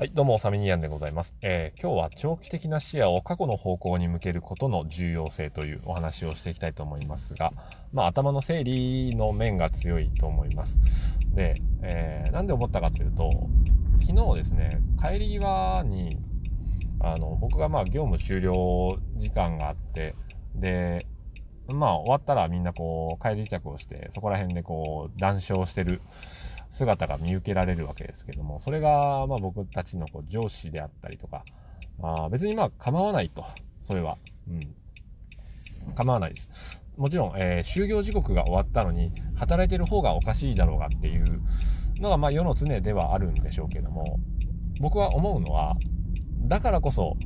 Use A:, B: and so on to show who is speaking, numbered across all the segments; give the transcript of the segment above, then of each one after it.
A: はい、どうも、サミニアンでございます、えー、今日は長期的な視野を過去の方向に向けることの重要性というお話をしていきたいと思いますが、まあ、頭の整理の面が強いと思います。で、えー、なんで思ったかというと、昨日ですね、帰り際に、あの、僕がまあ業務終了時間があって、で、まあ終わったらみんなこう帰り着をして、そこら辺でこう談笑してる姿が見受けられるわけですけども、それが、まあ僕たちのこう上司であったりとか、あ別にまあ構わないと、それは。うん。構わないです。もちろん、えー、就業時刻が終わったのに、働いてる方がおかしいだろうがっていうのが、まあ世の常ではあるんでしょうけども、僕は思うのは、だからこそ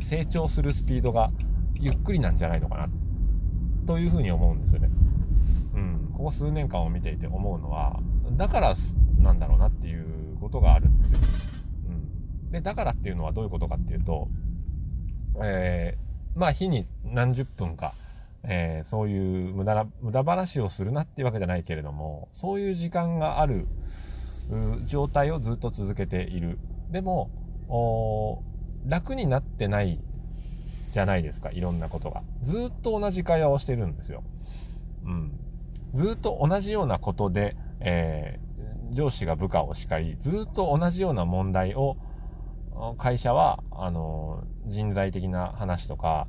A: 成長するスピードがゆっくりなんじゃないのかな、というふうに思うんですよね。うん。ここ数年間を見ていて思うのは、だからなんだろうなっていうことがあるんですよ。うん、でだからっていうのはどういうことかっていうと、えー、まあ日に何十分か、えー、そういう無駄な無駄話をするなっていうわけじゃないけれどもそういう時間がある状態をずっと続けている。でも楽になってないじゃないですかいろんなことが。ずっと同じ会話をしてるんですよ。うん。ずっと同じようなことでえー、上司が部下を叱り、ずっと同じような問題を、会社は、あの、人材的な話とか、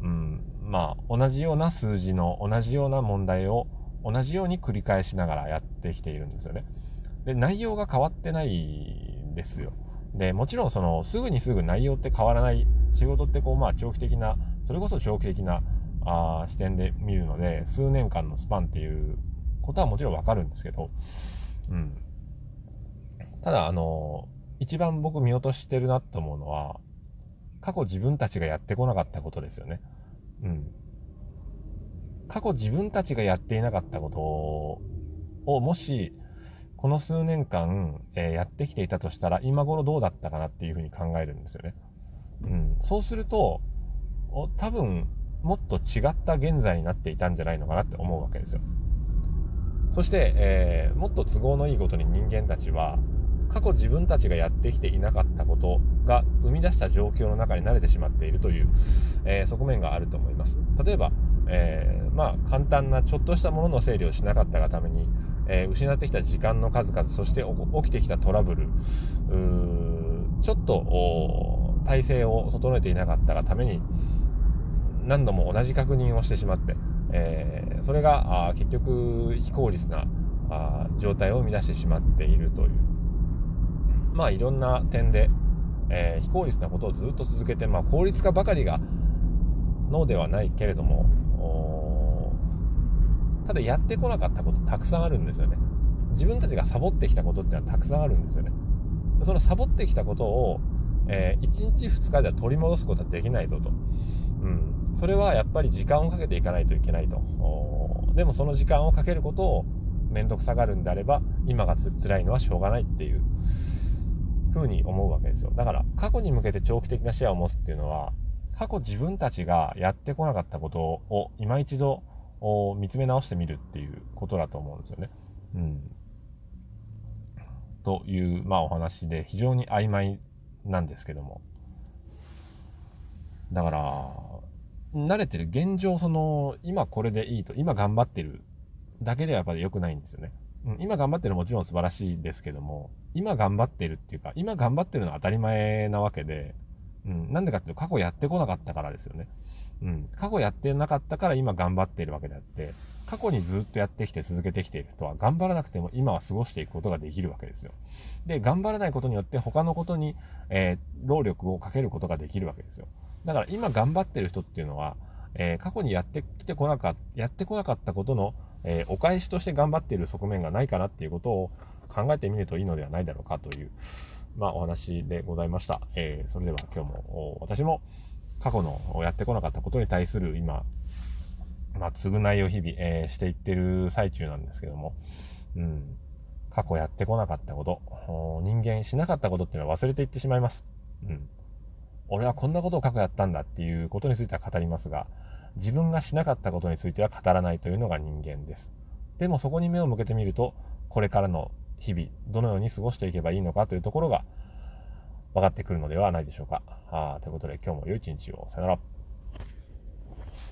A: うん、まあ、同じような数字の同じような問題を同じように繰り返しながらやってきているんですよね。で、内容が変わってないんですよ。で、もちろんその、すぐにすぐ内容って変わらない。仕事ってこう、まあ、長期的な、それこそ長期的な、あ視点で見るので、数年間のスパンっていうことはもちろんわかるんですけど、うん。ただ、あの、一番僕見落としてるなと思うのは、過去自分たちがやってこなかったことですよね。うん。過去自分たちがやっていなかったことを、もし、この数年間、えー、やってきていたとしたら、今頃どうだったかなっていうふうに考えるんですよね。うん。そうすると、多分、もっと違った現在になっていたんじゃないのかなって思うわけですよ。そして、えー、もっと都合のいいことに人間たちは過去自分たちがやってきていなかったことが生み出した状況の中に慣れてしまっているという、えー、側面があると思います。例えば、えー、まあ簡単なちょっとしたものの整理をしなかったがために、えー、失ってきた時間の数々そして起きてきたトラブルちょっと体制を整えていなかったがために何度も同じ確認をしてしまってえー、それがあ結局非効率なあ状態を生み出してしまっているという。まあいろんな点で、えー、非効率なことをずっと続けて、まあ、効率化ばかりがのではないけれどもただやってこなかったことたくさんあるんですよね。自分たちがサボってきたことってのはたくさんあるんですよね。そのサボってきたことを、えー、1日2日じゃ取り戻すことはできないぞと、うん、それはやっぱり時間をかけていかないといけないと。でもその時間をかけることを面倒くさがるんであれば、今がつ辛いのはしょうがないっていうふうに思うわけですよ。だから過去に向けて長期的な視野を持つっていうのは、過去自分たちがやってこなかったことを今一度見つめ直してみるっていうことだと思うんですよね。うん。という、まあお話で非常に曖昧なんですけども。だから、慣れてる現状、その、今これでいいと、今頑張ってるだけではやっぱり良くないんですよね。うん、今頑張ってるもちろん素晴らしいですけども、今頑張ってるっていうか、今頑張ってるのは当たり前なわけで、うん、なんでかっていうと過去やってこなかったからですよね。うん、過去やってなかったから今頑張っているわけであって、過去にずっとやってきて続けてきている人は頑張らなくても今は過ごしていくことができるわけですよ。で、頑張らないことによって他のことに、えー、労力をかけることができるわけですよ。だから今頑張ってる人っていうのは、えー、過去にやってきてこなかった、やってこなかったことの、えー、お返しとして頑張っている側面がないかなっていうことを考えてみるといいのではないだろうかという、まあお話でございました。えー、それでは今日も私も過去のやってこなかったことに対する今、まあ、償いを日々、えー、していってる最中なんですけども、うん、過去やってこなかったこと、人間しなかったことっていうのは忘れていってしまいます。うん。俺はこんなことを過去やったんだっていうことについては語りますが、自分がしなかったことについては語らないというのが人間です。でもそこに目を向けてみると、これからの日々、どのように過ごしていけばいいのかというところが、分かってくるのではないでしょうか。あということで今日も良い一日を。さよなら。